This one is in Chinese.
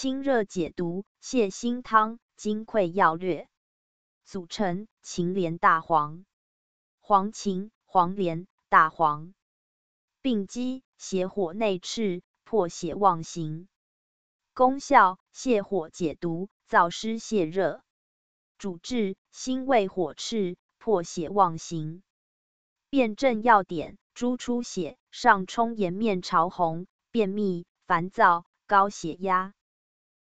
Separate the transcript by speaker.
Speaker 1: 清热解毒泻心汤，《金匮要略》组成：秦连大黄、黄芩、黄连、大黄。病机：邪火内炽，破血妄行。功效：泻火解毒，燥湿泻热。主治：心胃火炽，破血妄行。辨证要点：诸出血，上冲颜面潮红，便秘，烦躁，高血压。